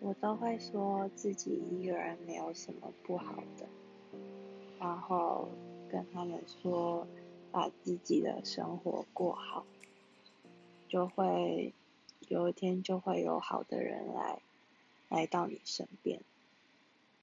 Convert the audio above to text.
我都会说自己一个人没有什么不好的然后跟他们说把自己的生活过好就会有一天就会有好的人来来到你身边。